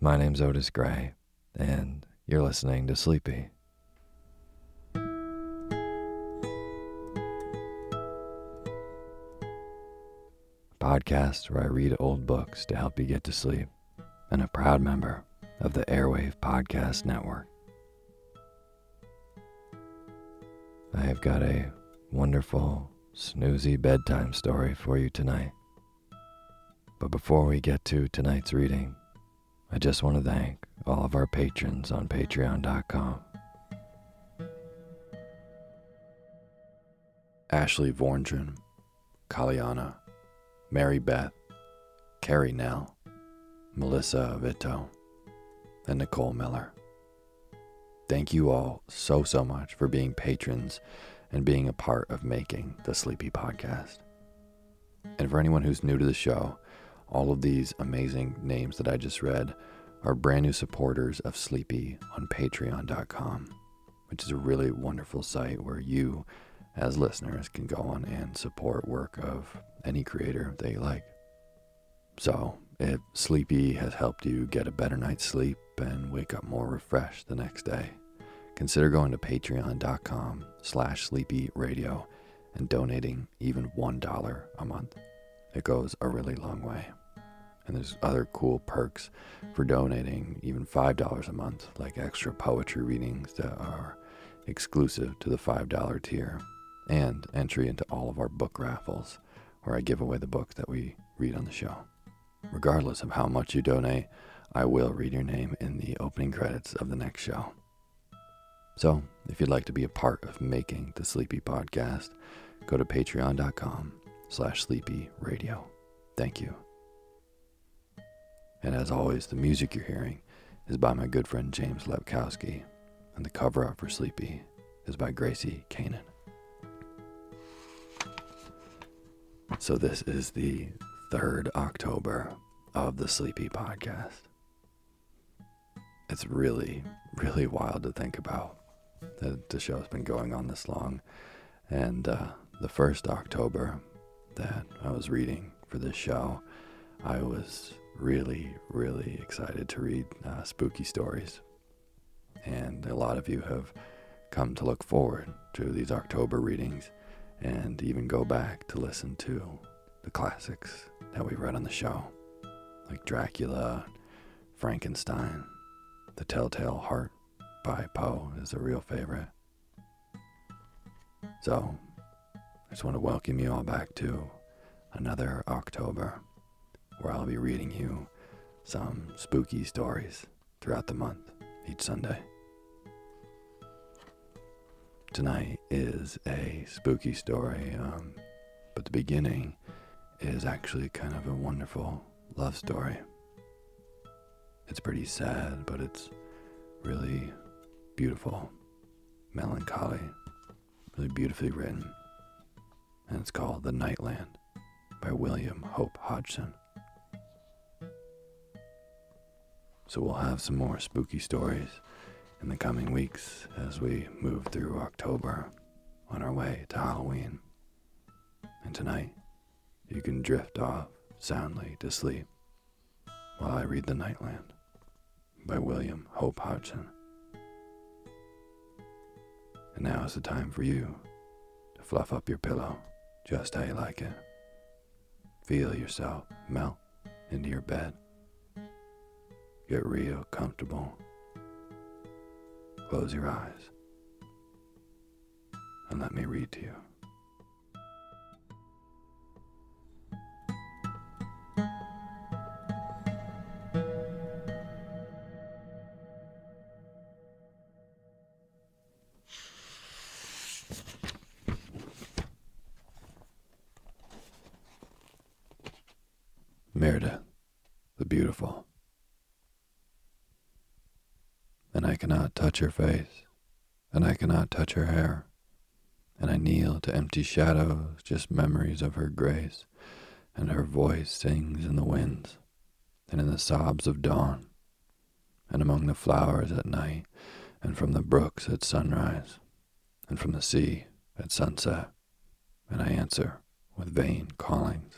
my name's Otis Gray, and you're listening to Sleepy. Podcast where I read old books to help you get to sleep, and a proud member of the Airwave Podcast Network. I have got a wonderful, snoozy bedtime story for you tonight. But before we get to tonight's reading, I just want to thank all of our patrons on patreon.com. Ashley Vorndren, Kaliana, Mary Beth, Carrie Nell, Melissa Vito, and Nicole Miller. Thank you all so, so much for being patrons and being a part of making the Sleepy Podcast. And for anyone who's new to the show, all of these amazing names that I just read are brand new supporters of Sleepy on patreon.com, which is a really wonderful site where you, as listeners, can go on and support work of any creator that you like. So, if Sleepy has helped you get a better night's sleep and wake up more refreshed the next day, consider going to patreon.com slash sleepyradio and donating even $1 a month. It goes a really long way. And there's other cool perks for donating even $5 a month, like extra poetry readings that are exclusive to the $5 tier, and entry into all of our book raffles, where I give away the books that we read on the show. Regardless of how much you donate, I will read your name in the opening credits of the next show. So, if you'd like to be a part of making the Sleepy Podcast, go to patreon.com slash sleepy radio. Thank you. And as always, the music you're hearing is by my good friend James Lepkowski, and the cover art for Sleepy is by Gracie Kanan. So this is the 3rd October, of the Sleepy Podcast. It's really, really wild to think about that the show's been going on this long. And uh, the first October that I was reading for this show, I was really, really excited to read uh, spooky stories. And a lot of you have come to look forward to these October readings and even go back to listen to the classics that we read on the show, like Dracula, Frankenstein, The Telltale Heart by Poe is a real favorite. So, I just want to welcome you all back to another October where I'll be reading you some spooky stories throughout the month each Sunday. Tonight is a spooky story, um, but the beginning is actually kind of a wonderful love story. It's pretty sad, but it's really beautiful, melancholy, really beautifully written. And it's called The Nightland by William Hope Hodgson. So we'll have some more spooky stories in the coming weeks as we move through October on our way to Halloween. And tonight, you can drift off soundly to sleep while I read The Nightland by William Hope Hodgson. And now is the time for you to fluff up your pillow just how you like it. Feel yourself melt into your bed. Get real comfortable. Close your eyes and let me read to you. Touch her face, and I cannot touch her hair, and I kneel to empty shadows, just memories of her grace, and her voice sings in the winds, and in the sobs of dawn, and among the flowers at night, and from the brooks at sunrise, and from the sea at sunset, and I answer with vain callings.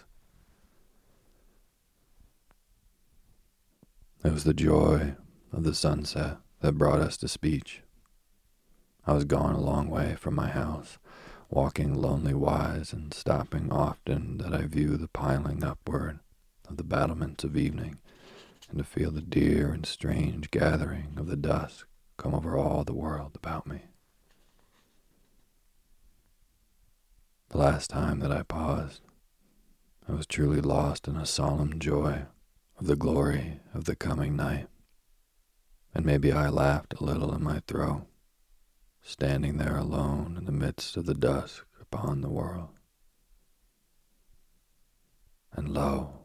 It was the joy of the sunset that brought us to speech. I was gone a long way from my house, walking lonely wise and stopping often that I view the piling upward of the battlements of evening, and to feel the dear and strange gathering of the dusk come over all the world about me. The last time that I paused, I was truly lost in a solemn joy of the glory of the coming night. And maybe I laughed a little in my throat, standing there alone in the midst of the dusk upon the world. And lo,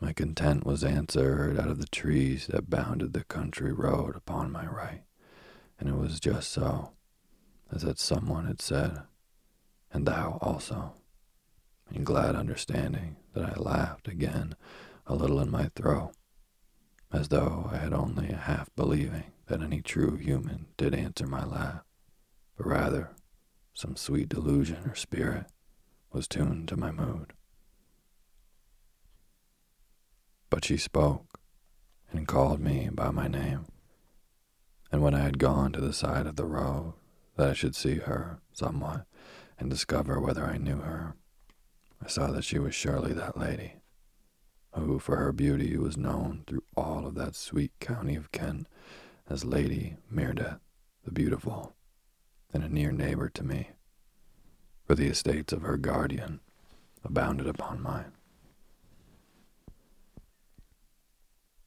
my content was answered out of the trees that bounded the country road upon my right, and it was just so, as that someone had said, and thou also, in glad understanding that I laughed again a little in my throat, as though I had only a half believing that any true human did answer my laugh, but rather some sweet delusion or spirit was tuned to my mood. But she spoke and called me by my name, and when I had gone to the side of the road that I should see her somewhat and discover whether I knew her, I saw that she was surely that lady who for her beauty was known through all of that sweet county of Kent as Lady Mirdath the Beautiful, and a near neighbor to me, for the estates of her guardian abounded upon mine.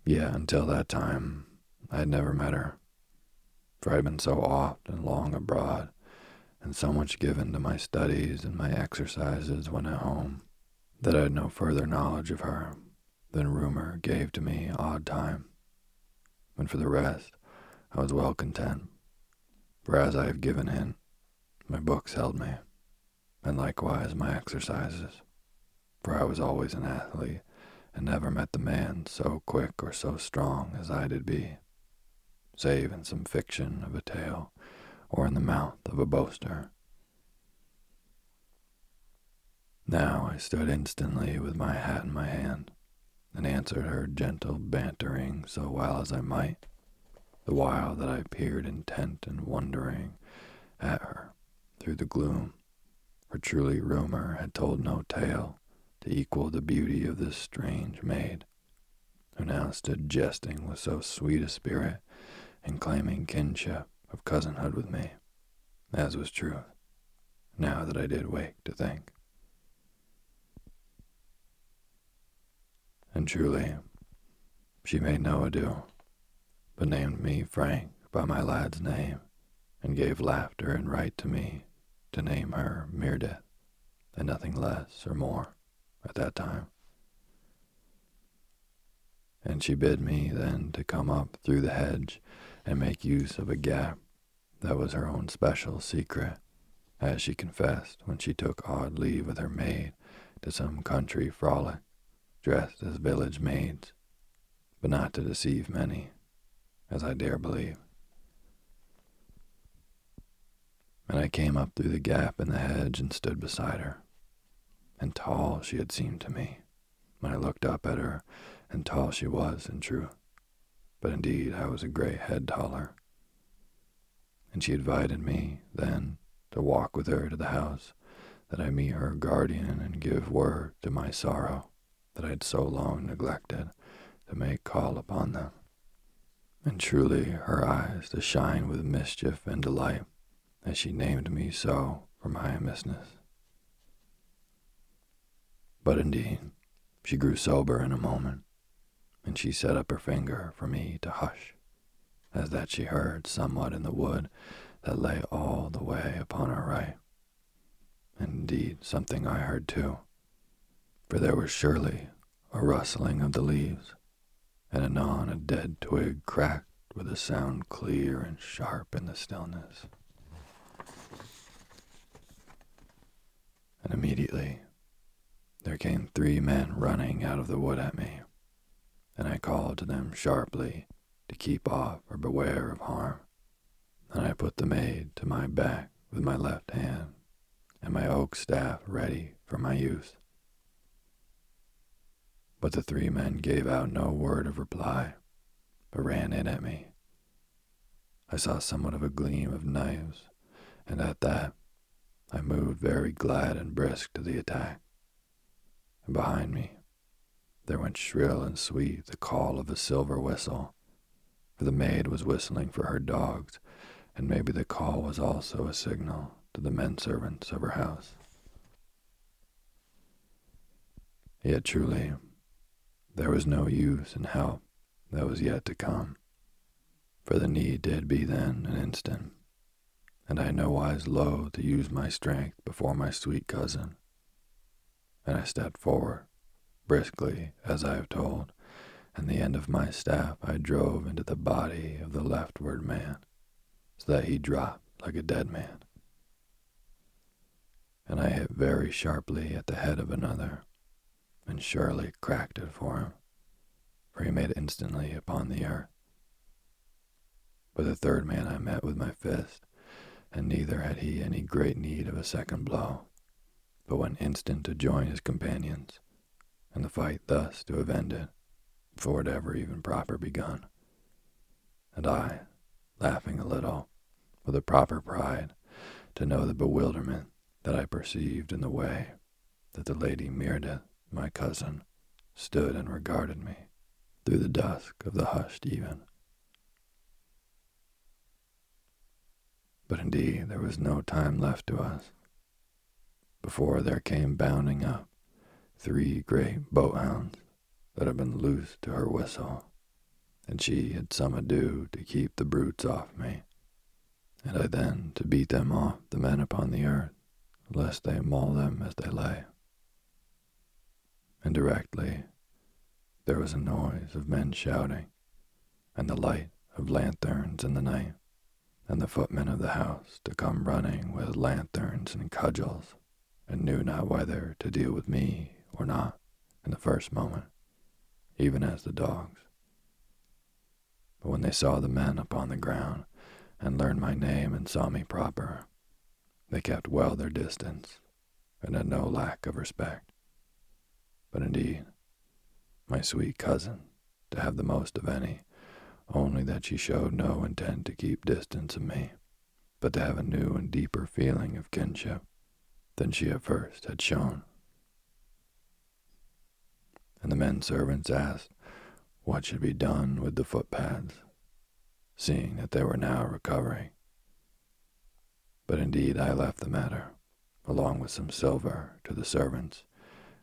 Yeah, until that time, I had never met her, for I had been so oft and long abroad, and so much given to my studies and my exercises when at home, that I had no further knowledge of her than rumor gave to me odd time. And for the rest, I was well content. For as I have given in, my books held me, and likewise my exercises. For I was always an athlete, and never met the man so quick or so strong as I did be, save in some fiction of a tale or in the mouth of a boaster. Now I stood instantly with my hat in my hand and answered her gentle bantering so well as I might, the while that I peered intent and wondering at her through the gloom, for truly rumor had told no tale to equal the beauty of this strange maid, who now stood jesting with so sweet a spirit and claiming kinship of cousinhood with me, as was truth, now that I did wake to think. And truly, she made no ado, but named me Frank by my lad's name, and gave laughter and right to me to name her Mirdath, and nothing less or more at that time. And she bid me then to come up through the hedge and make use of a gap that was her own special secret, as she confessed when she took odd leave with her maid to some country frolic dressed as village maids, but not to deceive many, as I dare believe. And I came up through the gap in the hedge and stood beside her. And tall she had seemed to me when I looked up at her, and tall she was in truth. But indeed I was a gray head taller. And she invited me, then, to walk with her to the house, that I meet her guardian and give word to my sorrow that I had so long neglected to make call upon them. And truly her eyes to shine with mischief and delight as she named me so for my amissness. But indeed, she grew sober in a moment, and she set up her finger for me to hush, as that she heard somewhat in the wood that lay all the way upon our right. And indeed, something I heard too for there was surely a rustling of the leaves, and anon a dead twig cracked with a sound clear and sharp in the stillness. And immediately there came three men running out of the wood at me, and I called to them sharply to keep off or beware of harm. And I put the maid to my back with my left hand, and my oak staff ready for my use. But the three men gave out no word of reply, but ran in at me. I saw somewhat of a gleam of knives, and at that I moved very glad and brisk to the attack. And behind me there went shrill and sweet the call of a silver whistle, for the maid was whistling for her dogs, and maybe the call was also a signal to the men servants of her house. Yet truly, there was no use in help that was yet to come, for the need did be then an instant, and I nowise loath to use my strength before my sweet cousin. And I stepped forward, briskly, as I have told, and the end of my staff I drove into the body of the leftward man, so that he dropped like a dead man. And I hit very sharply at the head of another, and surely cracked it for him, for he made instantly upon the earth. But the third man I met with my fist, and neither had he any great need of a second blow, but went instant to join his companions, and the fight thus to have ended, before it ever even proper begun. And I, laughing a little, with a proper pride, to know the bewilderment that I perceived in the way that the lady Mirdath my cousin, stood and regarded me through the dusk of the hushed even. But indeed, there was no time left to us before there came bounding up three great boarhounds that had been loosed to her whistle, and she had some ado to keep the brutes off me, and I then to beat them off the men upon the earth, lest they maul them as they lay and directly there was a noise of men shouting, and the light of lanterns in the night, and the footmen of the house to come running with lanterns and cudgels, and knew not whether to deal with me or not in the first moment, even as the dogs. But when they saw the men upon the ground, and learned my name and saw me proper, they kept well their distance, and had no lack of respect. But indeed, my sweet cousin, to have the most of any, only that she showed no intent to keep distance of me, but to have a new and deeper feeling of kinship than she at first had shown. And the men servants asked what should be done with the footpads, seeing that they were now recovering. But indeed I left the matter, along with some silver, to the servants,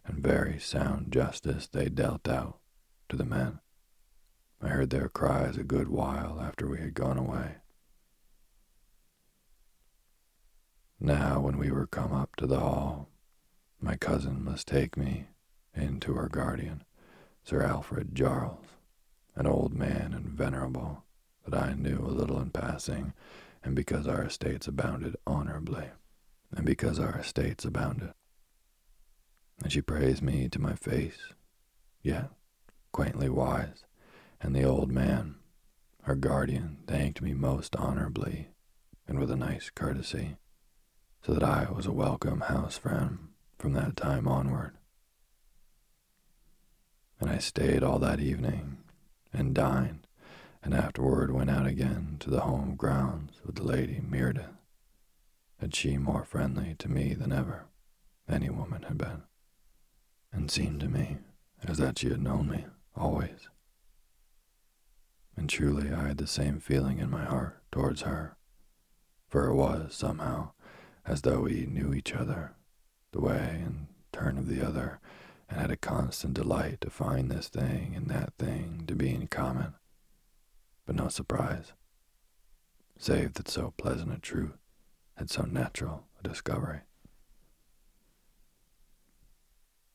and very sound justice they dealt out to the men. I heard their cries a good while after we had gone away. Now, when we were come up to the hall, my cousin must take me in to her guardian, Sir Alfred Jarles, an old man and venerable that I knew a little in passing, and because our estates abounded honorably, and because our estates abounded. And she praised me to my face, yet quaintly wise, and the old man, her guardian, thanked me most honorably and with a nice courtesy, so that I was a welcome house friend from that time onward. And I stayed all that evening and dined, and afterward went out again to the home grounds with the Lady Mirdath, and she more friendly to me than ever any woman had been, and seemed to me as that she had known me always and truly I had the same feeling in my heart towards her, for it was, somehow, as though we knew each other, the way and turn of the other, and had a constant delight to find this thing and that thing to be in common, but no surprise, save that so pleasant a truth had so natural a discovery.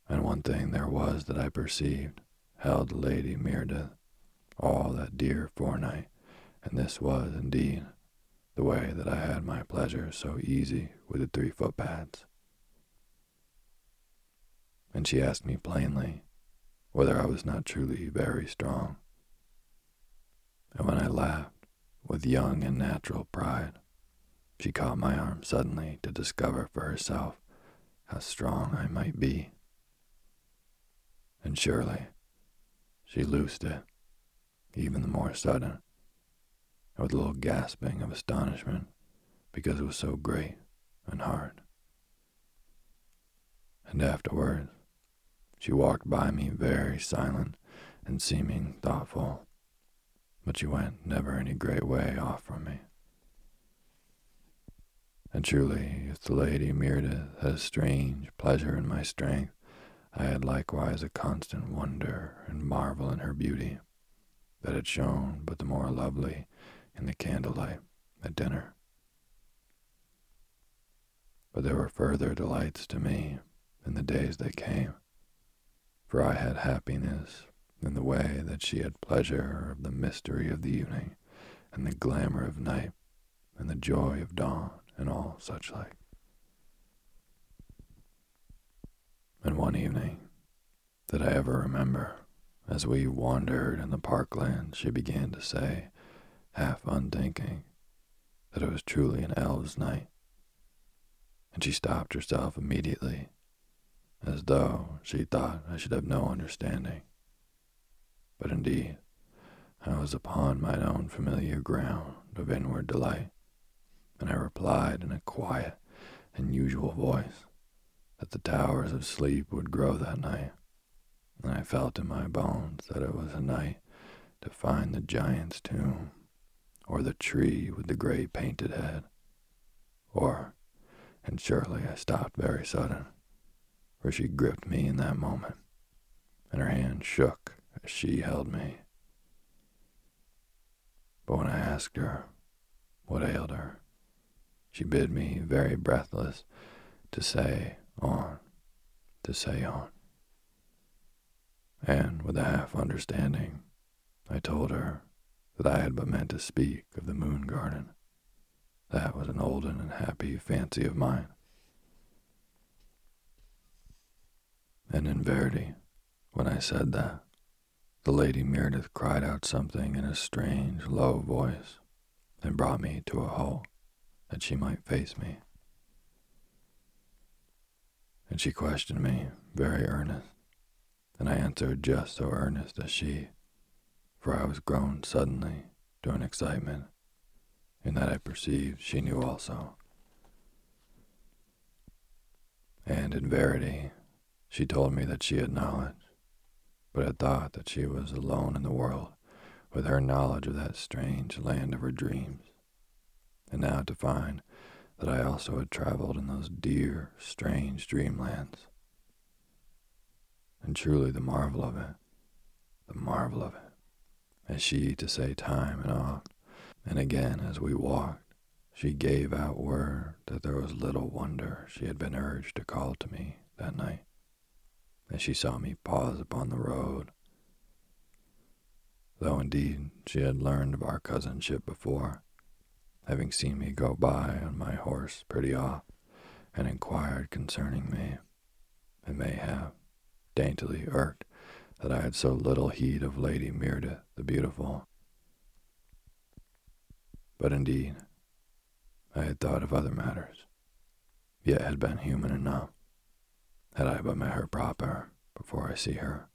And one thing there was that I perceived held Lady Mirdath all that dear forenight, and this was, indeed, the way that I had my pleasure so easy with the three footpads. And she asked me plainly whether I was not truly very strong. And when I laughed with young and natural pride, she caught my arm suddenly to discover for herself how strong I might be. And surely she loosed it even the more sudden, with a little gasping of astonishment because it was so great and hard. And afterwards, she walked by me very silent and seeming thoughtful, but she went never any great way off from me. And truly, if the Lady Mirdath had a strange pleasure in my strength, I had likewise a constant wonder and marvel in her beauty that had shone but the more lovely in the candlelight at dinner. But there were further delights to me in the days that came, for I had happiness in the way that she had pleasure of the mystery of the evening, and the glamour of night, and the joy of dawn, and all such like. And one evening that I ever remember, as we wandered in the parkland, she began to say, half unthinking, that it was truly an elves' night. And she stopped herself immediately, as though she thought I should have no understanding. But indeed, I was upon mine own familiar ground of inward delight, and I replied in a quiet and usual voice the towers of sleep would grow that night and I felt in my bones that it was a night to find the giant's tomb, or the tree with the gray painted head, or, and surely I stopped very sudden, for she gripped me in that moment, and her hand shook as she held me. But when I asked her what ailed her, she bid me, very breathless, to say on, to say on and with a half understanding, I told her that I had but meant to speak of the moon garden. That was an olden and happy fancy of mine. And in verity, when I said that, the Lady Mirdath cried out something in a strange, low voice and brought me to a halt that she might face me. And she questioned me, very earnest, and I answered just so earnest as she, for I was grown suddenly to an excitement, in that I perceived she knew also. And in verity, she told me that she had knowledge, but had thought that she was alone in the world with her knowledge of that strange land of her dreams, and now to find that I also had traveled in those dear, strange dreamlands. And truly the marvel of it, the marvel of it, as she to say time and oft, and again as we walked, she gave out word that there was little wonder she had been urged to call to me that night, as she saw me pause upon the road though indeed she had learned of our cousinship before, having seen me go by on my horse pretty oft, and inquired concerning me, and may have daintily irked that I had so little heed of Lady Mirdath the Beautiful. But indeed, I had thought of other matters, yet had been human enough, had I but met her proper before I see her.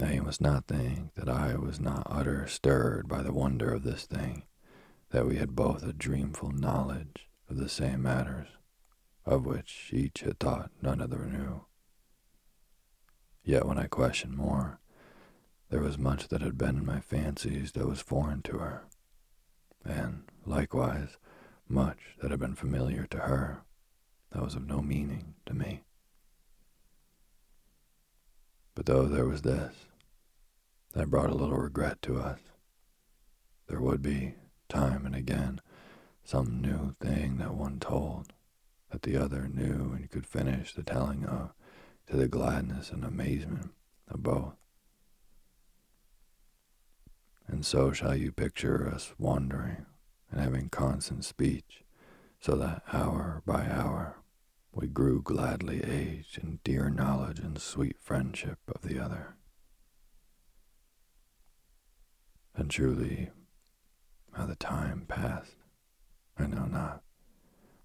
You must not think that I was not utter stirred by the wonder of this thing, that we had both a dreamful knowledge of the same matters, of which each had thought none other knew. Yet when I questioned more, there was much that had been in my fancies that was foreign to her, and likewise much that had been familiar to her that was of no meaning to me. But though there was this, that brought a little regret to us. There would be, time and again, some new thing that one told, that the other knew and could finish the telling of, to the gladness and amazement of both. And so shall you picture us wandering and having constant speech, so that hour by hour we grew gladly aged in dear knowledge and sweet friendship of the other. And truly, how the time passed, I know not.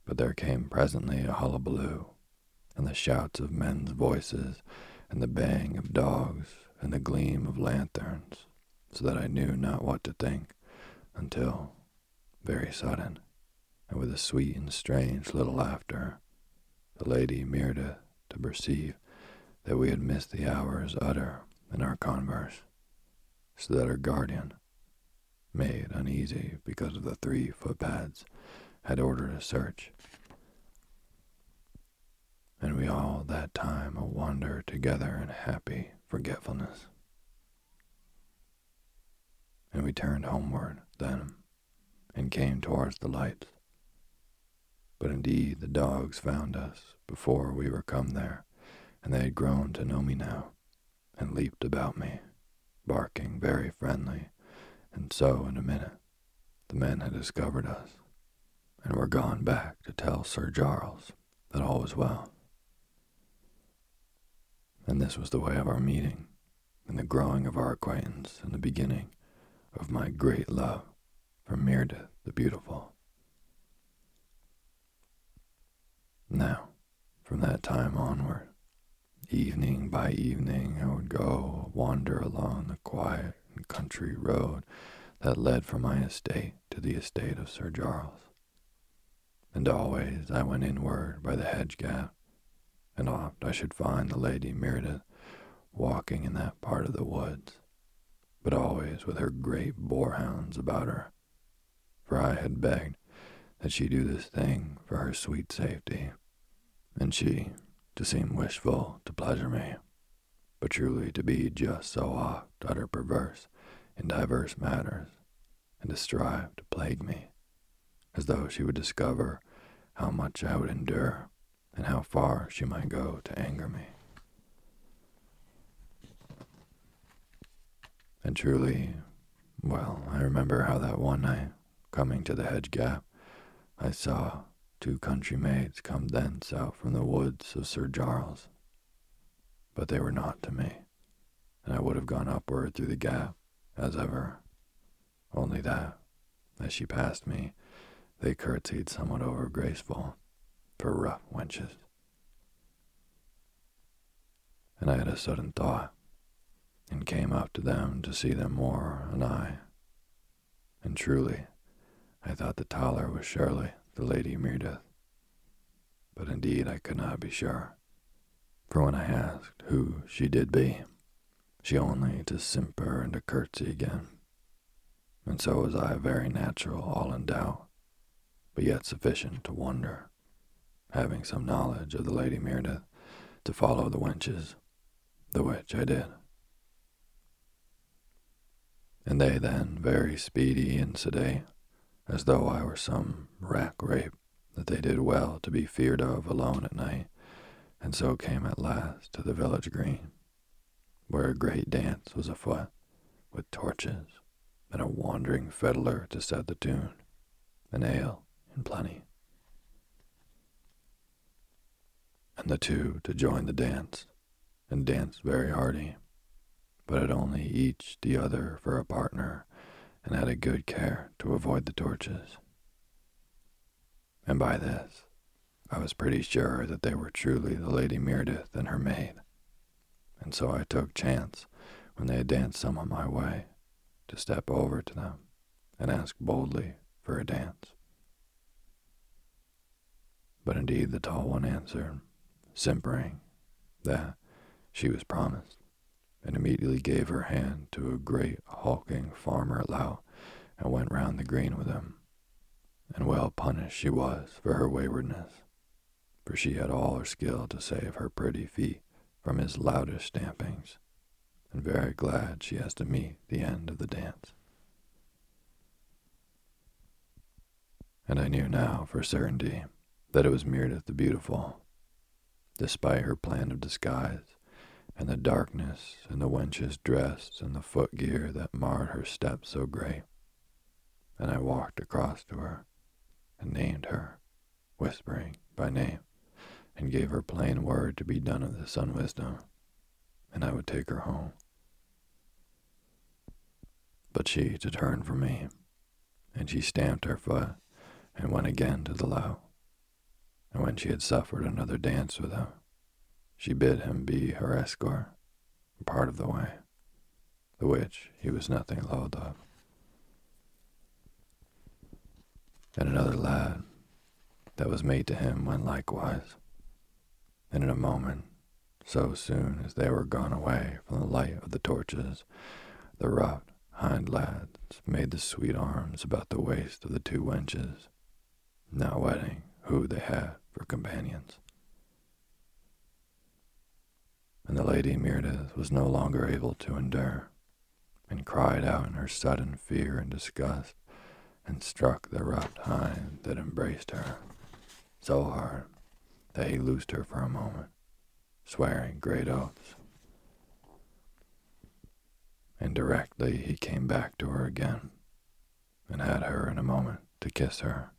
But there came presently a hullabaloo, and the shouts of men's voices, and the baying of dogs, and the gleam of lanterns, so that I knew not what to think, until, very sudden, and with a sweet and strange little laughter, the lady Mirdath to perceive that we had missed the hours utter in our converse, so that her guardian, made uneasy because of the three footpads, had ordered a search. And we all that time a wander together in happy forgetfulness. And we turned homeward then, and came towards the lights. But indeed the dogs found us before we were come there, and they had grown to know me now, and leaped about me, barking very friendly and so, in a minute, the men had discovered us and were gone back to tell Sir Jarles that all was well. And this was the way of our meeting, and the growing of our acquaintance, and the beginning of my great love for Mirdath the Beautiful. Now, from that time onward, evening by evening, I would go wander along the quiet country road that led from my estate to the estate of Sir Jarles. And always I went inward by the hedge gap, and oft I should find the Lady Mirdath walking in that part of the woods, but always with her great boarhounds about her, for I had begged that she do this thing for her sweet safety, and she to seem wishful to pleasure me but truly to be just so oft utter perverse in divers matters, and to strive to plague me, as though she would discover how much I would endure, and how far she might go to anger me. And truly, well, I remember how that one night, coming to the hedge gap, I saw two country maids come thence out from the woods of Sir Jarles but they were not to me. and I would have gone upward through the gap, as ever. Only that, as she passed me, they curtsied somewhat over graceful, for rough wenches. And I had a sudden thought, and came up to them to see them more anigh. And truly, I thought the taller was surely the Lady Mirdath, But indeed I could not be sure, for when I asked who she did be, she only to simper and to curtsy again. And so was I very natural, all in doubt, but yet sufficient to wonder, having some knowledge of the Lady Mirdath, to follow the wenches, the which I did. And they then, very speedy and sedate, as though I were some rack rape that they did well to be feared of alone at night, and so came at last to the village green, where a great dance was afoot, with torches, and a wandering fiddler to set the tune, and ale in plenty. And the two to join the dance, and dance very hearty, but had only each the other for a partner, and had a good care to avoid the torches. And by this, I was pretty sure that they were truly the Lady Mirdath and her maid, and so I took chance, when they had danced somewhat my way, to step over to them and ask boldly for a dance. But indeed the tall one answered, simpering, that she was promised, and immediately gave her hand to a great hulking farmer at lout, and went round the green with him. And well punished she was for her waywardness, for she had all her skill to save her pretty feet from his loudest stampings, and very glad she has to meet the end of the dance. And I knew now for certainty that it was Mirdath the Beautiful, despite her plan of disguise, and the darkness and the wench's dress and the footgear that marred her steps so great. And I walked across to her and named her, whispering by name, and gave her plain word to be done of the sun wisdom, and I would take her home. But she to turn from me, and she stamped her foot and went again to the lout. And when she had suffered another dance with him, she bid him be her escort, part of the way, the which he was nothing loath of. And another lad that was made to him went likewise. And in a moment, so soon as they were gone away from the light of the torches, the rough hind lads made the sweet arms about the waist of the two wenches, now wedding who they had for companions. And the lady Mirdath was no longer able to endure, and cried out in her sudden fear and disgust, and struck the rough hind that embraced her so hard that he loosed her for a moment, swearing great oaths. And directly he came back to her again, and had her in a moment to kiss her.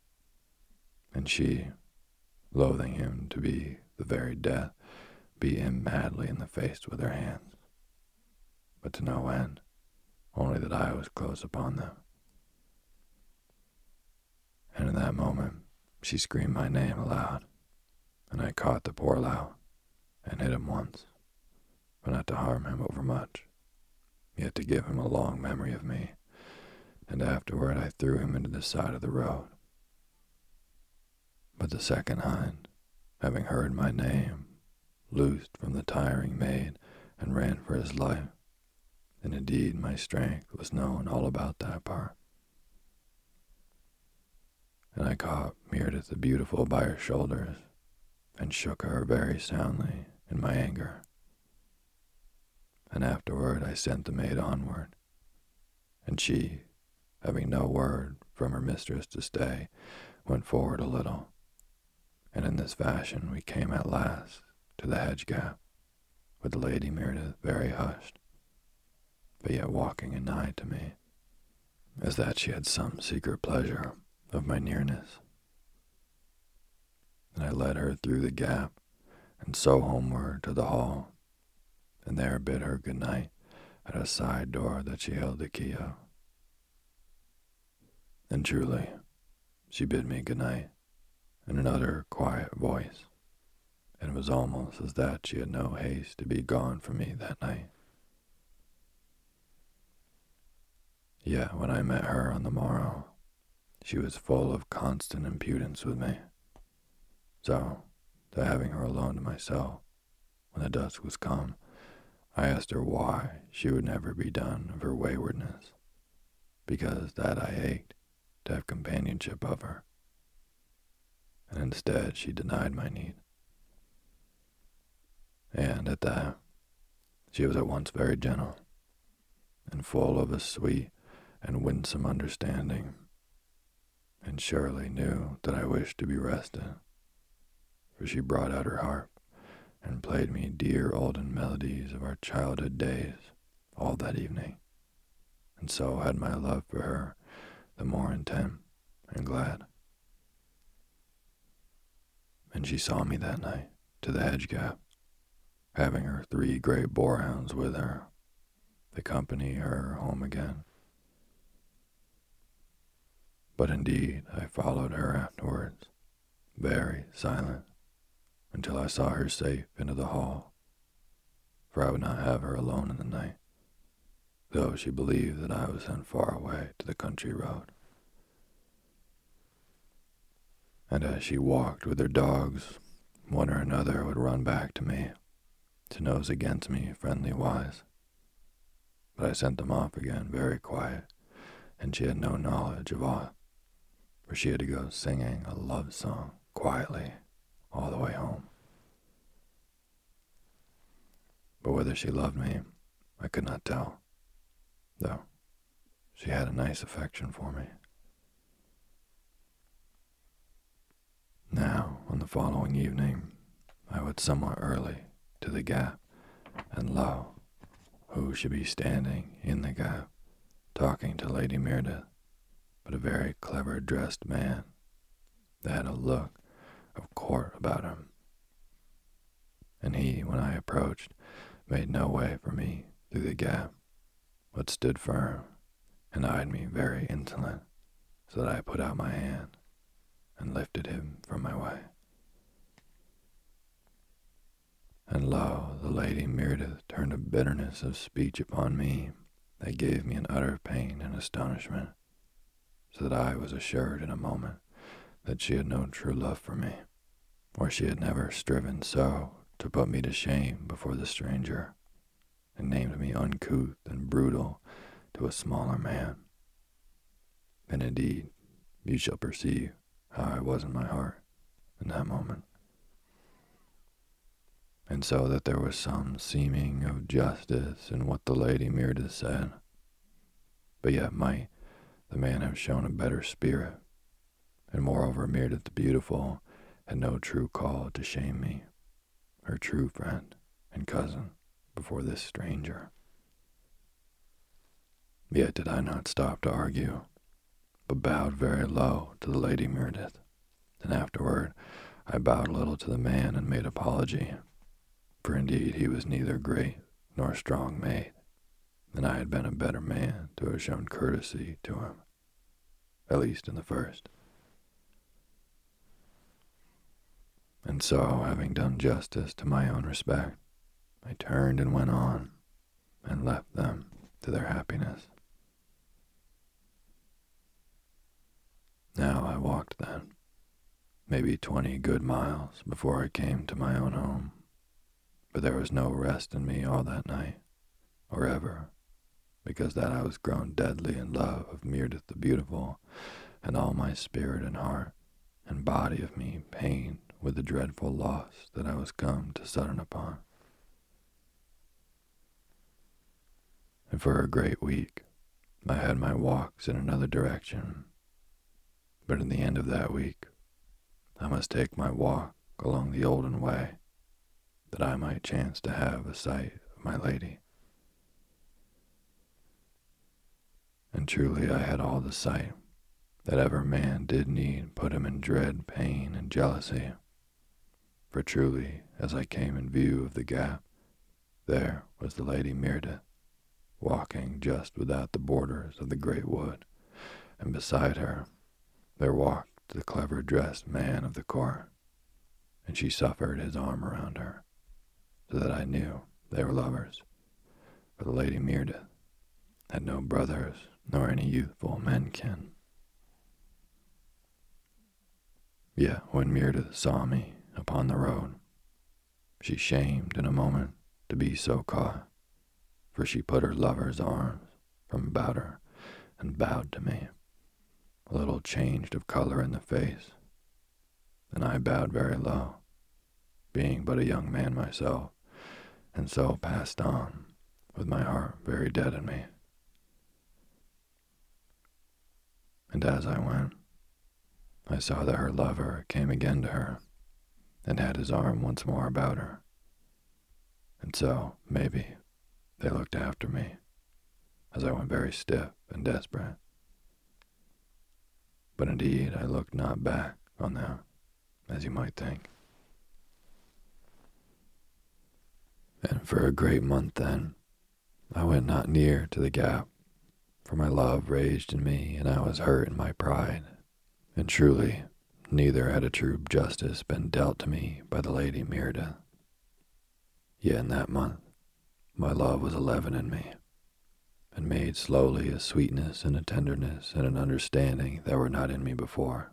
And she, loathing him to be the very death, beat him madly in the face with her hands. But to no end, only that I was close upon them. And in that moment, she screamed my name aloud, and I caught the poor lout and hit him once, but not to harm him overmuch, yet to give him a long memory of me, and afterward I threw him into the side of the road. But the second hind, having heard my name, loosed from the tiring maid and ran for his life, and indeed my strength was known all about that part. And I caught Mirdath the Beautiful by her shoulders and shook her very soundly in my anger. And afterward I sent the maid onward, and she, having no word from her mistress to stay, went forward a little, and in this fashion we came at last to the hedge gap, with the Lady Mirdath very hushed, but yet walking anigh to me, as that she had some secret pleasure of my nearness. And I led her through the gap, and so homeward to the hall, and there bid her good night, at a side door that she held the key of. And truly, she bid me good night in another quiet voice, and it was almost as that she had no haste to be gone from me that night. Yet when I met her on the morrow, she was full of constant impudence with me. So, to having her alone to myself, when the dusk was come, I asked her why she would never be done of her waywardness, because that I ached to have companionship of her. And instead she denied my need. And at that, she was at once very gentle and full of a sweet and winsome understanding, and surely knew that I wished to be rested, for she brought out her harp and played me dear olden melodies of our childhood days all that evening, and so had my love for her the more intent and glad. And she saw me that night to the hedge gap, having her three great boarhounds with her, to accompany her home again. But indeed, I followed her afterwards, very silent, until I saw her safe into the hall, for I would not have her alone in the night, though she believed that I was sent far away to the country road. And as she walked with her dogs, one or another would run back to me, to nose against me friendly wise. But I sent them off again very quiet, and she had no knowledge of aught, for she had to go singing a love song quietly all the way home. But whether she loved me, I could not tell, though she had a nice affection for me. Now, on the following evening, I went somewhat early to the gap, and lo, who should be standing in the gap, talking to Lady Mirdath, but a very clever dressed man that had a look of court about him. And he, when I approached, made no way for me through the gap, but stood firm and eyed me very insolent, so that I put out my hand and lifted him from my way. And lo, the lady Mirdath turned a bitterness of speech upon me that gave me an utter pain and astonishment, so that I was assured in a moment that she had no true love for me, or she had never striven so to put me to shame before the stranger, and named me uncouth and brutal to a smaller man. And indeed, you shall perceive how I was in my heart in that moment. And so that there was some seeming of justice in what the lady Mirdath said. But yet might the man have shown a better spirit, and moreover Mirdath the beautiful had no true call to shame me, her true friend and cousin, before this stranger. Yet did I not stop to argue but bowed very low to the Lady Mirdath. And afterward, I bowed a little to the man and made apology, for indeed he was neither great nor strong made, and I had been a better man to have shown courtesy to him, at least in the first. And so, having done justice to my own respect, I turned and went on, and left them to their happiness. Now I walked then, maybe twenty good miles before I came to my own home, but there was no rest in me all that night, or ever, because that I was grown deadly in love of Mirdath the Beautiful, and all my spirit and heart and body of me pained with the dreadful loss that I was come to sudden upon. And for a great week I had my walks in another direction but in the end of that week, I must take my walk along the olden way, that I might chance to have a sight of my lady. And truly I had all the sight that ever man did need put him in dread, pain, and jealousy. For truly, as I came in view of the gap, there was the Lady Mirdath, walking just without the borders of the great wood, and beside her there walked the clever dressed man of the court, and she suffered his arm around her, so that I knew they were lovers, for the Lady Mirdath had no brothers nor any youthful men menkin. Yet when Mirdath saw me upon the road, she shamed in a moment to be so caught, for she put her lover's arms from about her and bowed to me, a little changed of color in the face. And I bowed very low, being but a young man myself, and so passed on, with my heart very dead in me. And as I went, I saw that her lover came again to her and had his arm once more about her. And so, maybe, they looked after me as I went very stiff and desperate. But indeed, I looked not back on them, as you might think. And for a great month then, I went not near to the gap, for my love raged in me, and I was hurt in my pride. And truly, neither had a true justice been dealt to me by the Lady Mirdath. Yet in that month, my love was eleven in me, and made slowly a sweetness and a tenderness and an understanding that were not in me before.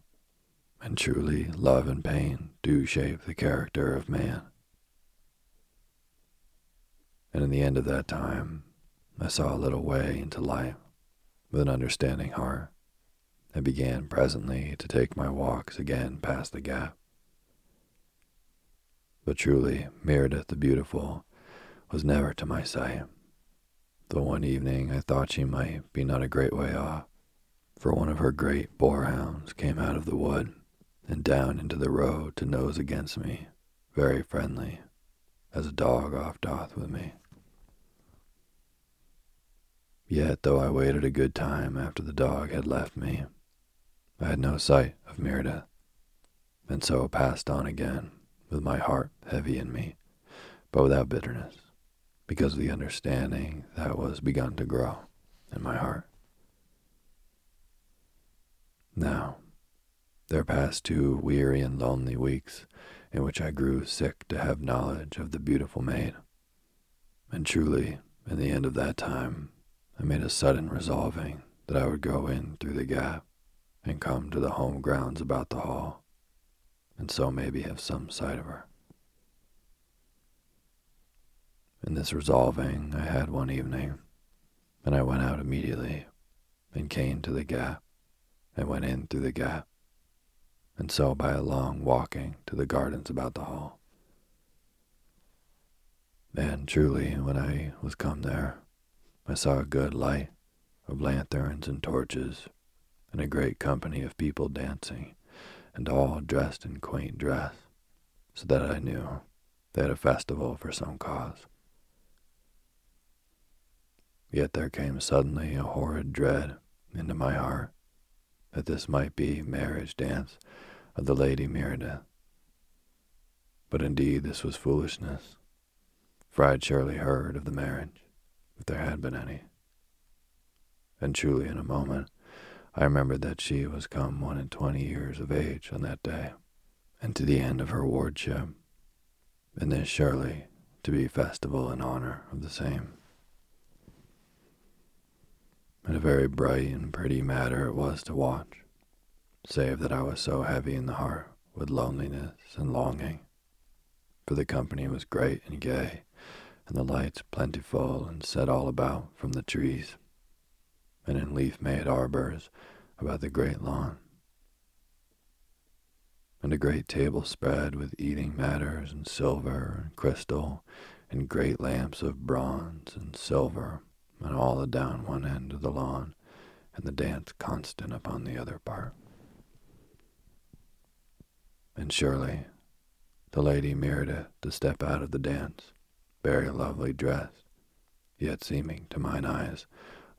And truly, love and pain do shape the character of man. And in the end of that time, I saw a little way into life with an understanding heart I began presently to take my walks again past the gap. But truly, Mirdath the Beautiful was never to my sight, though one evening I thought she might be not a great way off, for one of her great boarhounds came out of the wood and down into the road to nose against me, very friendly, as a dog oft doth with me. Yet, though I waited a good time after the dog had left me, I had no sight of Mirdath, and so passed on again with my heart heavy in me, but without bitterness, because of the understanding that was begun to grow in my heart. Now, there passed two weary and lonely weeks in which I grew sick to have knowledge of the beautiful maid. And truly, in the end of that time, I made a sudden resolving that I would go in through the gap and come to the home grounds about the hall, and so maybe have some sight of her. In this resolving I had one evening, and I went out immediately, and came to the gap, and went in through the gap, and so by a long walking to the gardens about the hall. And truly, when I was come there, I saw a good light of lanterns and torches and a great company of people dancing, and all dressed in quaint dress, so that I knew they had a festival for some cause. Yet there came suddenly a horrid dread into my heart that this might be marriage dance of the Lady Mirdath. But indeed this was foolishness, for I had surely heard of the marriage, if there had been any. And truly in a moment I remembered that she was come one and twenty years of age on that day, and to the end of her wardship, and this surely to be festival in honor of the same. And a very bright and pretty matter it was to watch, save that I was so heavy in the heart with loneliness and longing, for the company was great and gay, and the lights plentiful and set all about from the trees and in leaf-made arbors about the great lawn. And a great table spread with eating matters and silver and crystal and great lamps of bronze and silver and all adown one end of the lawn and the dance constant upon the other part. And surely the lady Mirdath to step out of the dance, very lovely dressed, yet seeming to mine eyes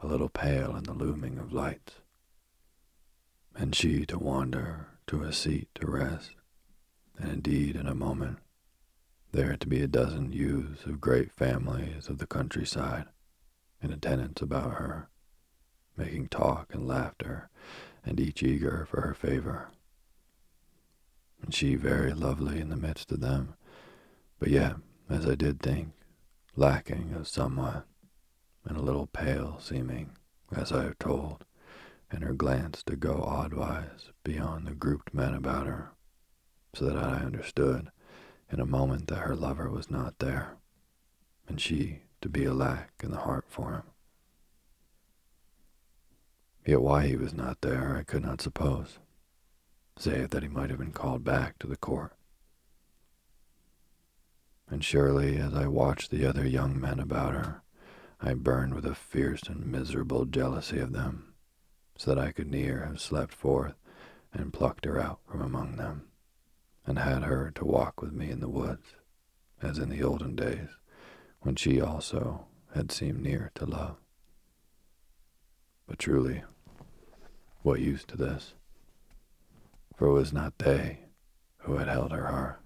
a little pale in the looming of lights, and she to wander to a seat to rest, and indeed in a moment there to be a dozen youths of great families of the countryside, in attendance about her, making talk and laughter, and each eager for her favor. And she very lovely in the midst of them, but yet, as I did think, lacking of somewhat, and a little pale seeming, as I have told, and her glance to go oddwise beyond the grouped men about her, so that I understood in a moment that her lover was not there, and she to be a lack in the heart for him. Yet why he was not there I could not suppose, save that he might have been called back to the court. And surely as I watched the other young men about her, I burned with a fierce and miserable jealousy of them, so that I could near have slept forth and plucked her out from among them, and had her to walk with me in the woods, as in the olden days, when she also had seemed near to love. But truly, what use to this? For it was not they who had held her heart,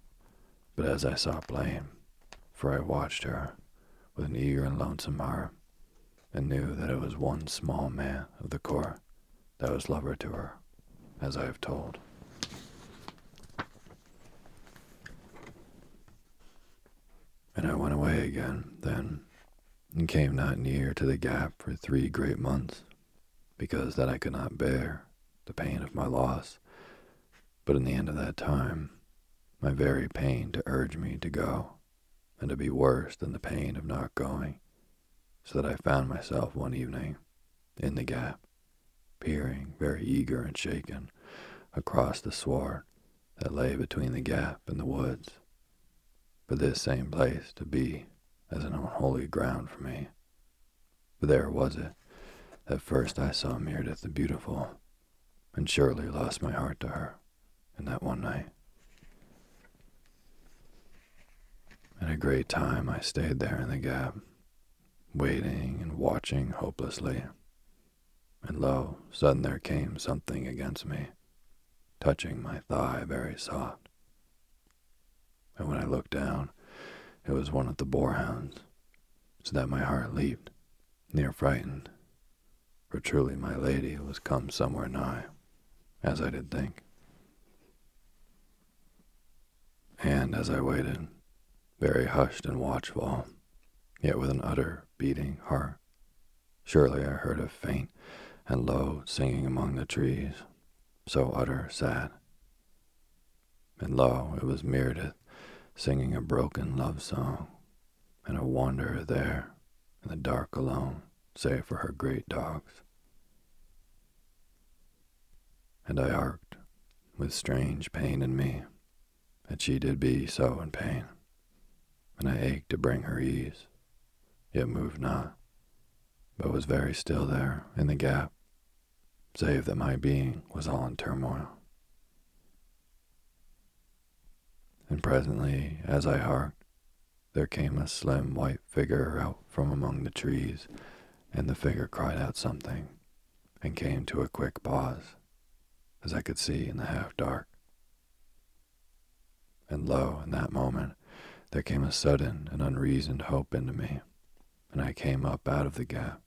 but as I saw plain, for I watched her with an eager and lonesome heart, and knew that it was one small man of the court that was lover to her, as I have told. And I went away again then, and came not near to the gap for three great months, because that I could not bear the pain of my loss. But in the end of that time, my very pain to urge me to go, and to be worse than the pain of not going, so that I found myself one evening in the gap, peering very eager and shaken across the sward that lay between the gap and the woods, for this same place to be as an unholy ground for me. But there was it that first I saw Mirdath the Beautiful, and surely lost my heart to her in that one night. And a great time I stayed there in the gap, waiting and watching hopelessly. And lo, sudden there came something against me, touching my thigh very soft. And when I looked down, it was one of the boarhounds, so that my heart leaped, near frightened, for truly my lady was come somewhere nigh, as I did think. And as I waited, very hushed and watchful, yet with an utter beating heart, surely I heard a faint and low singing among the trees, so utter sad. And lo, it was Mirdath singing a broken love song, and a wanderer there in the dark alone, save for her great dogs. And I arced with strange pain in me that she did be so in pain, and I ached to bring her ease, yet moved not, but was very still there in the gap, save that my being was all in turmoil. And presently, as I harked, there came a slim white figure out from among the trees, and the figure cried out something, and came to a quick pause, as I could see in the half dark. And lo, in that moment, there came a sudden and unreasoned hope into me, and I came up out of the gap,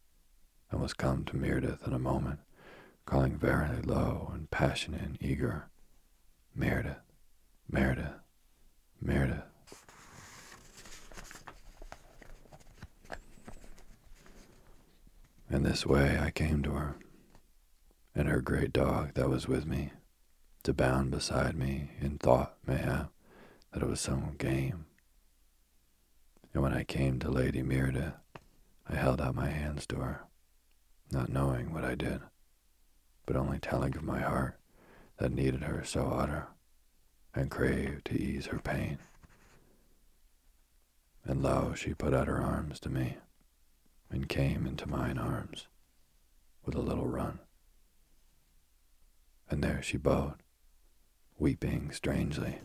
and was come to Mirdath in a moment, calling very low and passionate and eager, Mirdath, Mirdath, Mirdath. In this way I came to her, and her great dog that was with me, to bound beside me in thought, mayhap, that it was some game. And when I came to Lady Mirdath, I held out my hands to her, not knowing what I did, but only telling of my heart that needed her so utter and craved to ease her pain. And lo, she put out her arms to me, and came into mine arms with a little run. And there she bowed, weeping strangely,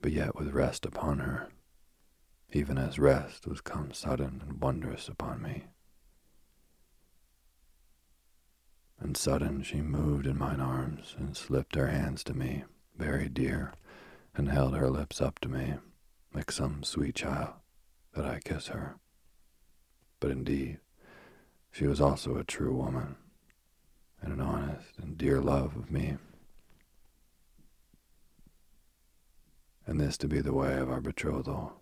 but yet with rest upon her, even as rest was come sudden and wondrous upon me. And sudden she moved in mine arms and slipped her hands to me very dear, and held her lips up to me, like some sweet child, that I kiss her. But indeed, she was also a true woman, and an honest and dear love of me. And this to be the way of our betrothal,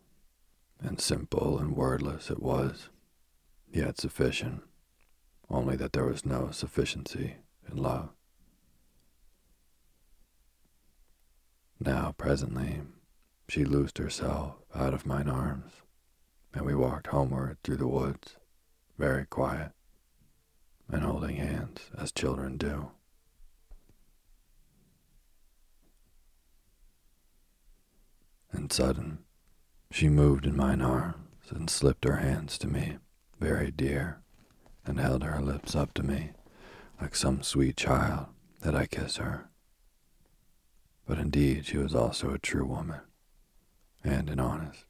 and simple and wordless it was, yet sufficient, only that there was no sufficiency in love. Now, presently, she loosed herself out of mine arms, and we walked homeward through the woods, very quiet, and holding hands as children do. And sudden, she moved in mine arms and slipped her hands to me, very dear, and held her lips up to me, like some sweet child, that I kiss her. But indeed she was also a true woman, and an honest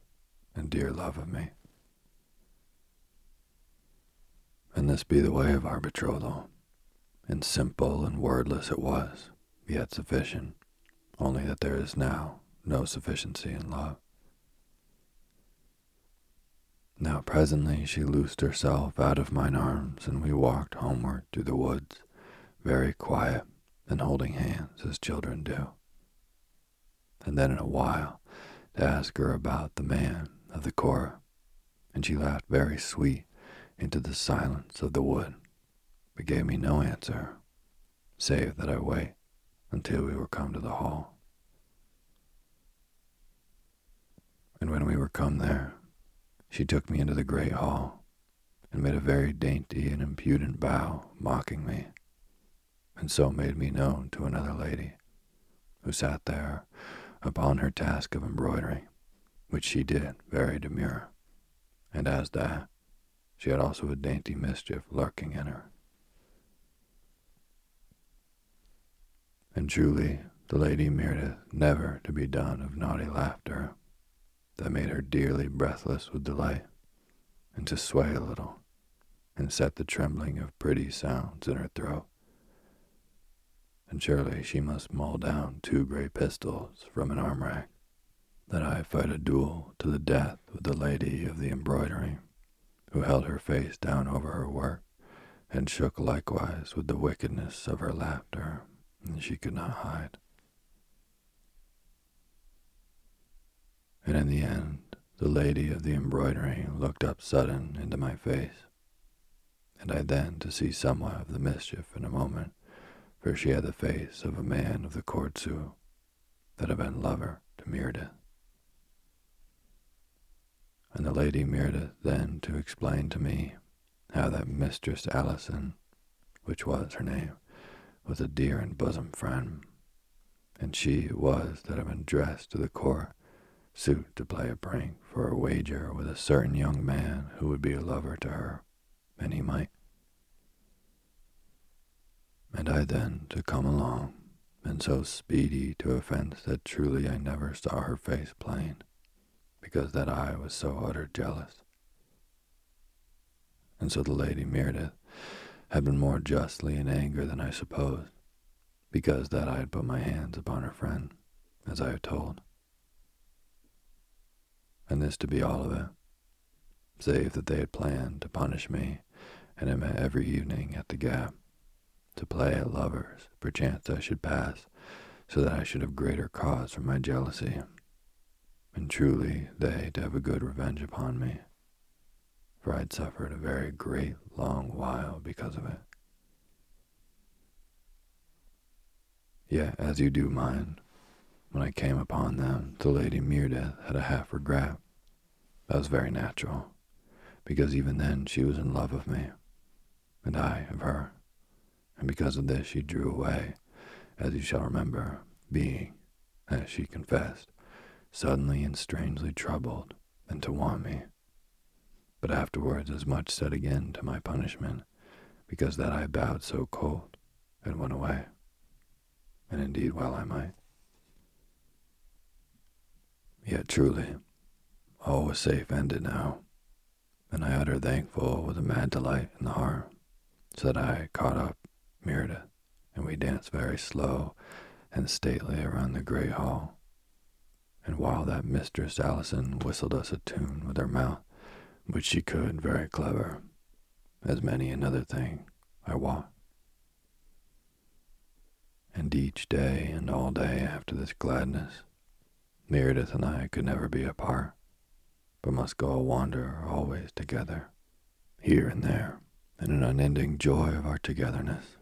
and dear love of me. And this be the way of our betrothal, and simple and wordless it was, yet sufficient, only that there is now no sufficiency in love. Now presently she loosed herself out of mine arms, and we walked homeward through the woods, very quiet and holding hands as children do. And then in a while to ask her about the man of the Cora, and she laughed very sweet into the silence of the wood, but gave me no answer, save that I wait until we were come to the hall. And when we were come there, she took me into the great hall, and made a very dainty and impudent bow, mocking me, and so made me known to another lady, who sat there upon her task of embroidery, which she did very demure, and as that, she had also a dainty mischief lurking in her. And truly, the lady Mirdath never to be done of naughty laughter, that made her dearly breathless with delight, and to sway a little, and set the trembling of pretty sounds in her throat. And surely she must maul down two great pistols from an arm rack, that I fight a duel to the death with the lady of the embroidery, who held her face down over her work, and shook likewise with the wickedness of her laughter, and she could not hide. And in the end, the lady of the embroidery looked up sudden into my face, and I then to see somewhat of the mischief in a moment, for she had the face of a man of the court Sioux that had been lover to Mirdath. And the lady Mirdath then to explain to me how that Mistress Allison, which was her name, was a dear and bosom friend, and she it was that had been dressed to the court suit to play a prank for a wager with a certain young man who would be a lover to her, and he might. And I then to come along, and so speedy to offence that truly I never saw her face plain, because that I was so utter jealous. And so the lady Mirdath had been more justly in anger than I supposed, because that I had put my hands upon her friend, as I have told and this to be all of it, save that they had planned to punish me, and met every evening at the Gap, to play at lovers, perchance I should pass, so that I should have greater cause for my jealousy, and truly they to have a good revenge upon me, for I had suffered a very great long while because of it. Yet, as you do mind, when I came upon them, the Lady Mirdath had a half regret. That was very natural, because even then she was in love of me, and I of her, and because of this she drew away, as you shall remember, being, as she confessed, suddenly and strangely troubled, and to want me. But afterwards as much said again to my punishment, because that I bowed so cold, and went away, and indeed well I might. Yet truly, all was safe ended now, and I uttered thankful with a mad delight in the heart, so that I caught up Mirdath, and we danced very slow and stately around the great hall. And while that Mistress Allison whistled us a tune with her mouth, which she could very clever, as many another thing, I wot. And each day and all day after this gladness, Mirdath and I could never be apart, but must go a wander always together, here and there, in an unending joy of our togetherness.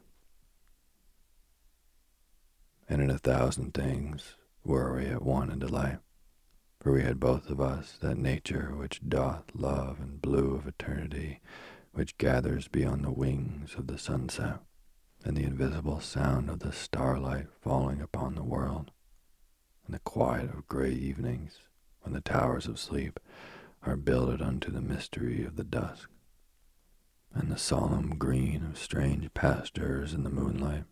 And in a thousand things were we at one in delight, for we had both of us that nature which doth love and blue of eternity, which gathers beyond the wings of the sunset, and the invisible sound of the starlight falling upon the world, and the quiet of gray evenings when the towers of sleep are builded unto the mystery of the dusk, and the solemn green of strange pastures in the moonlight,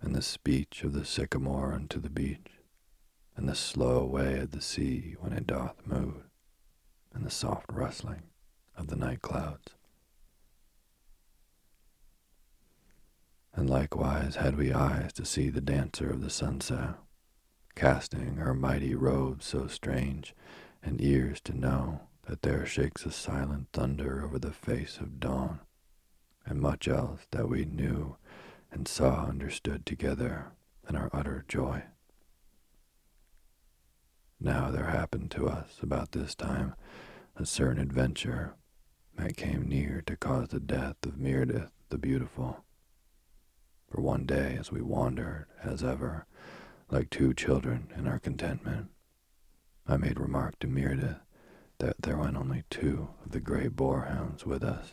and the speech of the sycamore unto the beach, and the slow way of the sea when it doth move, and the soft rustling of the night clouds. And likewise had we eyes to see the dancer of the sunset, casting her mighty robes so strange, and ears to know that there shakes a silent thunder over the face of dawn, and much else that we knew and saw understood together in our utter joy. Now there happened to us about this time a certain adventure that came near to cause the death of Mirdath the Beautiful. For one day, as we wandered, as ever, like two children in our contentment, I made remark to Mirdath that there went only two of the gray boarhounds with us,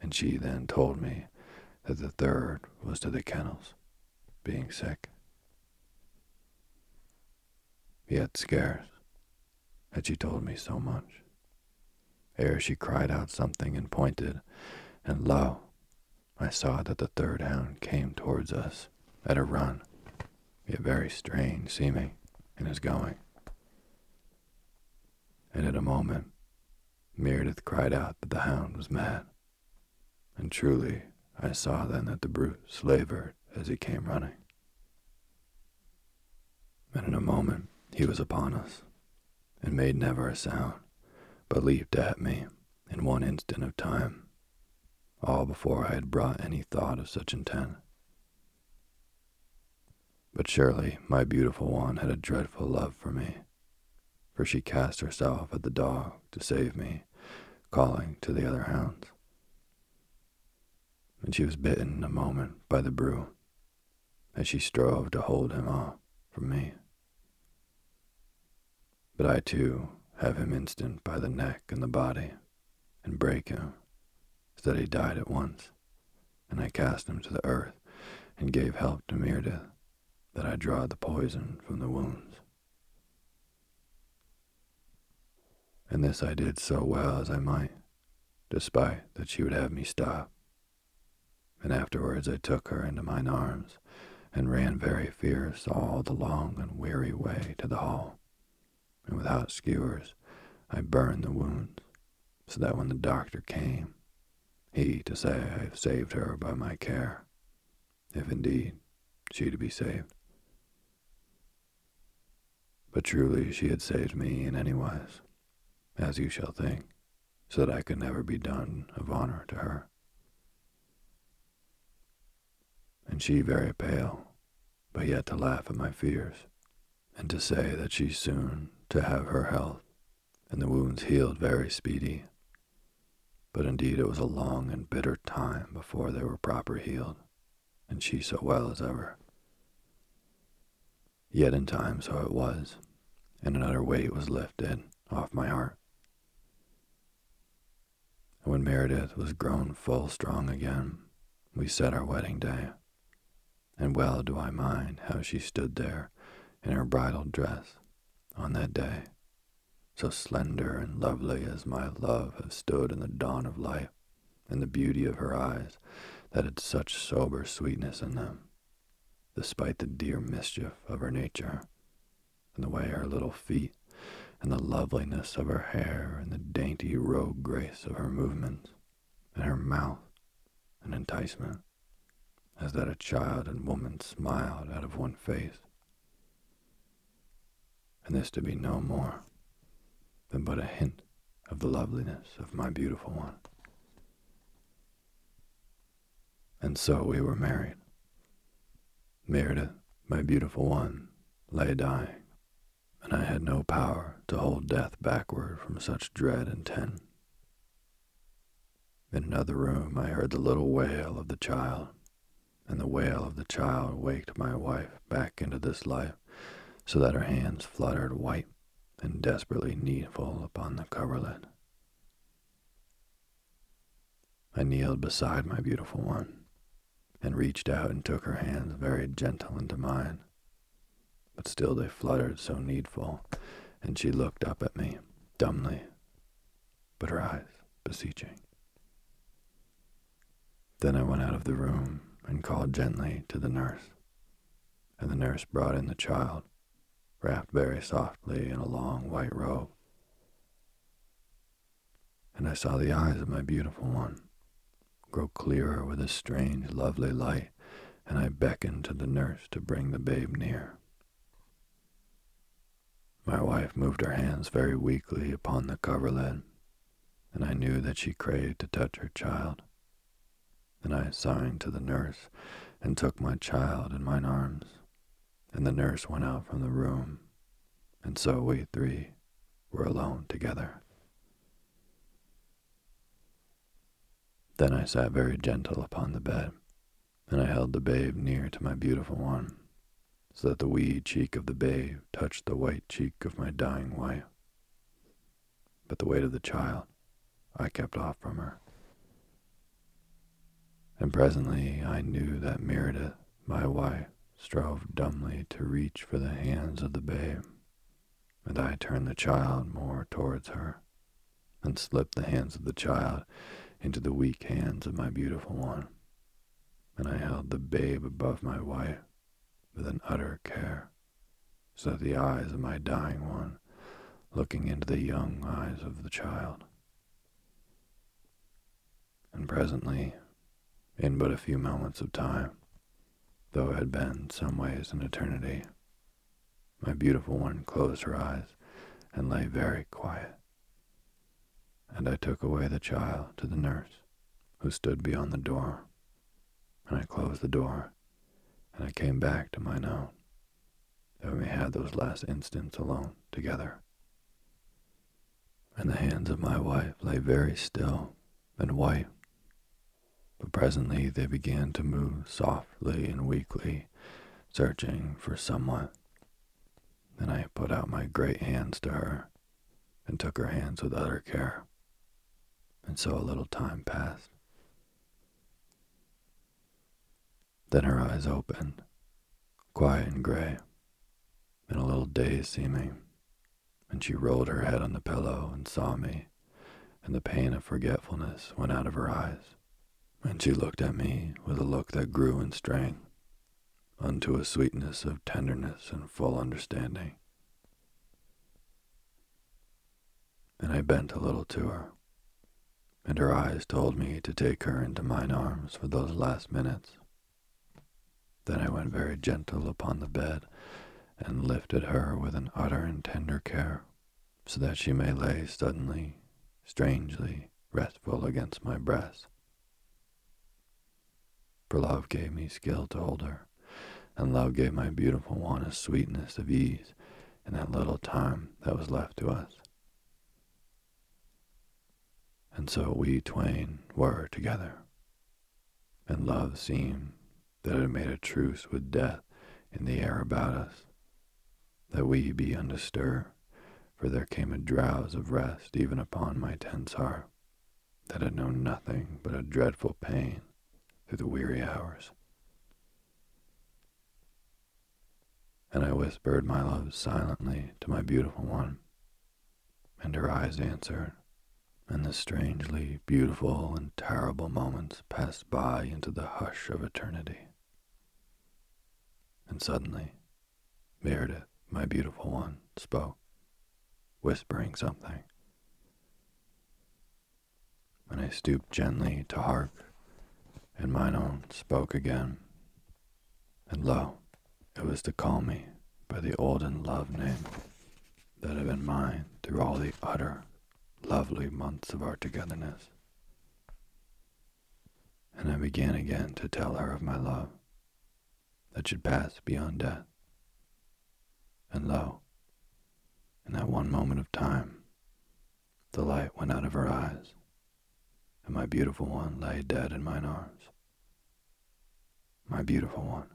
and she then told me that the third was to the kennels, being sick. Yet scarce had she told me so much, ere she cried out something and pointed, and lo, I saw that the third hound came towards us at a run, yet very strange seeming in his going. And in a moment, Mirdath cried out that the hound was mad. And truly, I saw then that the brute slavered as he came running. And in a moment, he was upon us, and made never a sound, but leaped at me in one instant of time, all before I had brought any thought of such intent. But surely my beautiful one had a dreadful love for me, for she cast herself at the dog to save me, calling to the other hounds. And she was bitten a moment by the brew, as she strove to hold him off from me. But I too have him instant by the neck and the body, and break him, so that he died at once. And I cast him to the earth, and gave help to Mirdath, that I draw the poison from the wounds. And this I did so well as I might, despite that she would have me stop. And afterwards I took her into mine arms, and ran very fierce all the long and weary way to the hall and without skewers I burned the wounds, so that when the doctor came, he to say I have saved her by my care, if indeed she to be saved. But truly she had saved me in any wise, as you shall think, so that I could never be done of honor to her. And she very pale, but yet to laugh at my fears, and to say that she soon to have her health, and the wounds healed very speedy. But indeed it was a long and bitter time before they were proper healed, and she so well as ever. Yet in time so it was, and another weight was lifted off my heart. And when Mirdath was grown full strong again, we set our wedding day. And well do I mind how she stood there in her bridal dress, on that day, so slender and lovely as my love have stood in the dawn of life, and the beauty of her eyes that had such sober sweetness in them, despite the dear mischief of her nature, and the way her little feet, and the loveliness of her hair, and the dainty rogue grace of her movements, and her mouth, an enticement, as that a child and woman smiled out of one face and this to be no more than but a hint of the loveliness of my beautiful one. And so we were married. Mirdath, my beautiful one, lay dying, and I had no power to hold death backward from such dread intent. In another room, I heard the little wail of the child, and the wail of the child waked my wife back into this life, so that her hands fluttered white and desperately needful upon the coverlet. I kneeled beside my beautiful one, and reached out and took her hands very gentle into mine. But still they fluttered so needful, and she looked up at me, dumbly, but her eyes beseeching. Then I went out of the room and called gently to the nurse, and the nurse brought in the child, wrapped very softly in a long white robe. And I saw the eyes of my beautiful one grow clearer with a strange, lovely light, and I beckoned to the nurse to bring the babe near. My wife moved her hands very weakly upon the coverlid, and I knew that she craved to touch her child. Then I signed to the nurse and took my child in mine arms, and the nurse went out from the room, and so we three were alone together. Then I sat very gentle upon the bed, and I held the babe near to my beautiful one, so that the wee cheek of the babe touched the white cheek of my dying wife. But the weight of the child I kept off from her. And presently I knew that Mirdath, my wife, strove dumbly to reach for the hands of the babe, and I turned the child more towards her, and slipped the hands of the child into the weak hands of my beautiful one, and I held the babe above my wife with an utter care, so that the eyes of my dying one, looking into the young eyes of the child. And presently, in but a few moments of time, though it had been some ways an eternity, my beautiful one closed her eyes and lay very quiet and I took away the child to the nurse, who stood beyond the door. And I closed the door, and I came back to mine own, that we have those last instants alone together. And the hands of my wife lay very still and white, but presently they began to move softly and weakly, searching for someone. Then I put out my great hands to her and took her hands with utter care and so a little time passed. Then her eyes opened, quiet and gray, and a little dazed seeming, and she rolled her head on the pillow and saw me, and the pain of forgetfulness went out of her eyes, and she looked at me with a look that grew in strength, unto a sweetness of tenderness and full understanding. And I bent a little to her and her eyes told me to take her into mine arms for those last minutes. Then I went very gentle upon the bed and lifted her with an utter and tender care, so that she may lay suddenly, strangely restful against my breast. For love gave me skill to hold her, and love gave my beautiful one a sweetness of ease in that little time that was left to us and so we twain were together. And love seemed that it made a truce with death in the air about us, that we be undisturbed, for there came a drowse of rest even upon my tense heart, that had known nothing but a dreadful pain through the weary hours. And I whispered my love silently to my beautiful one, and her eyes answered, and the strangely beautiful and terrible moments passed by into the hush of eternity. And suddenly, Mirdath, my beautiful one, spoke, whispering something. And I stooped gently to hark, and mine own spoke again. And lo, it was to call me by the olden love name that had been mine through all the utter lovely months of our togetherness. And I began again to tell her of my love that should pass beyond death. And lo, in that one moment of time, the light went out of her eyes, and my beautiful one lay dead in mine arms. My beautiful one.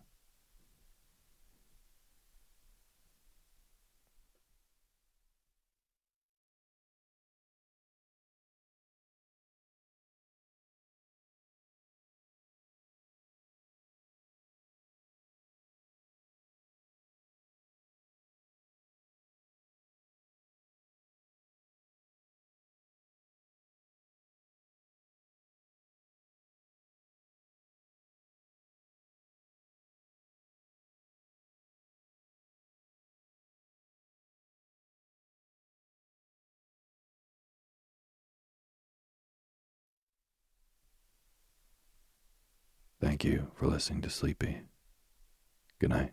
You for listening to Sleepy. Good night.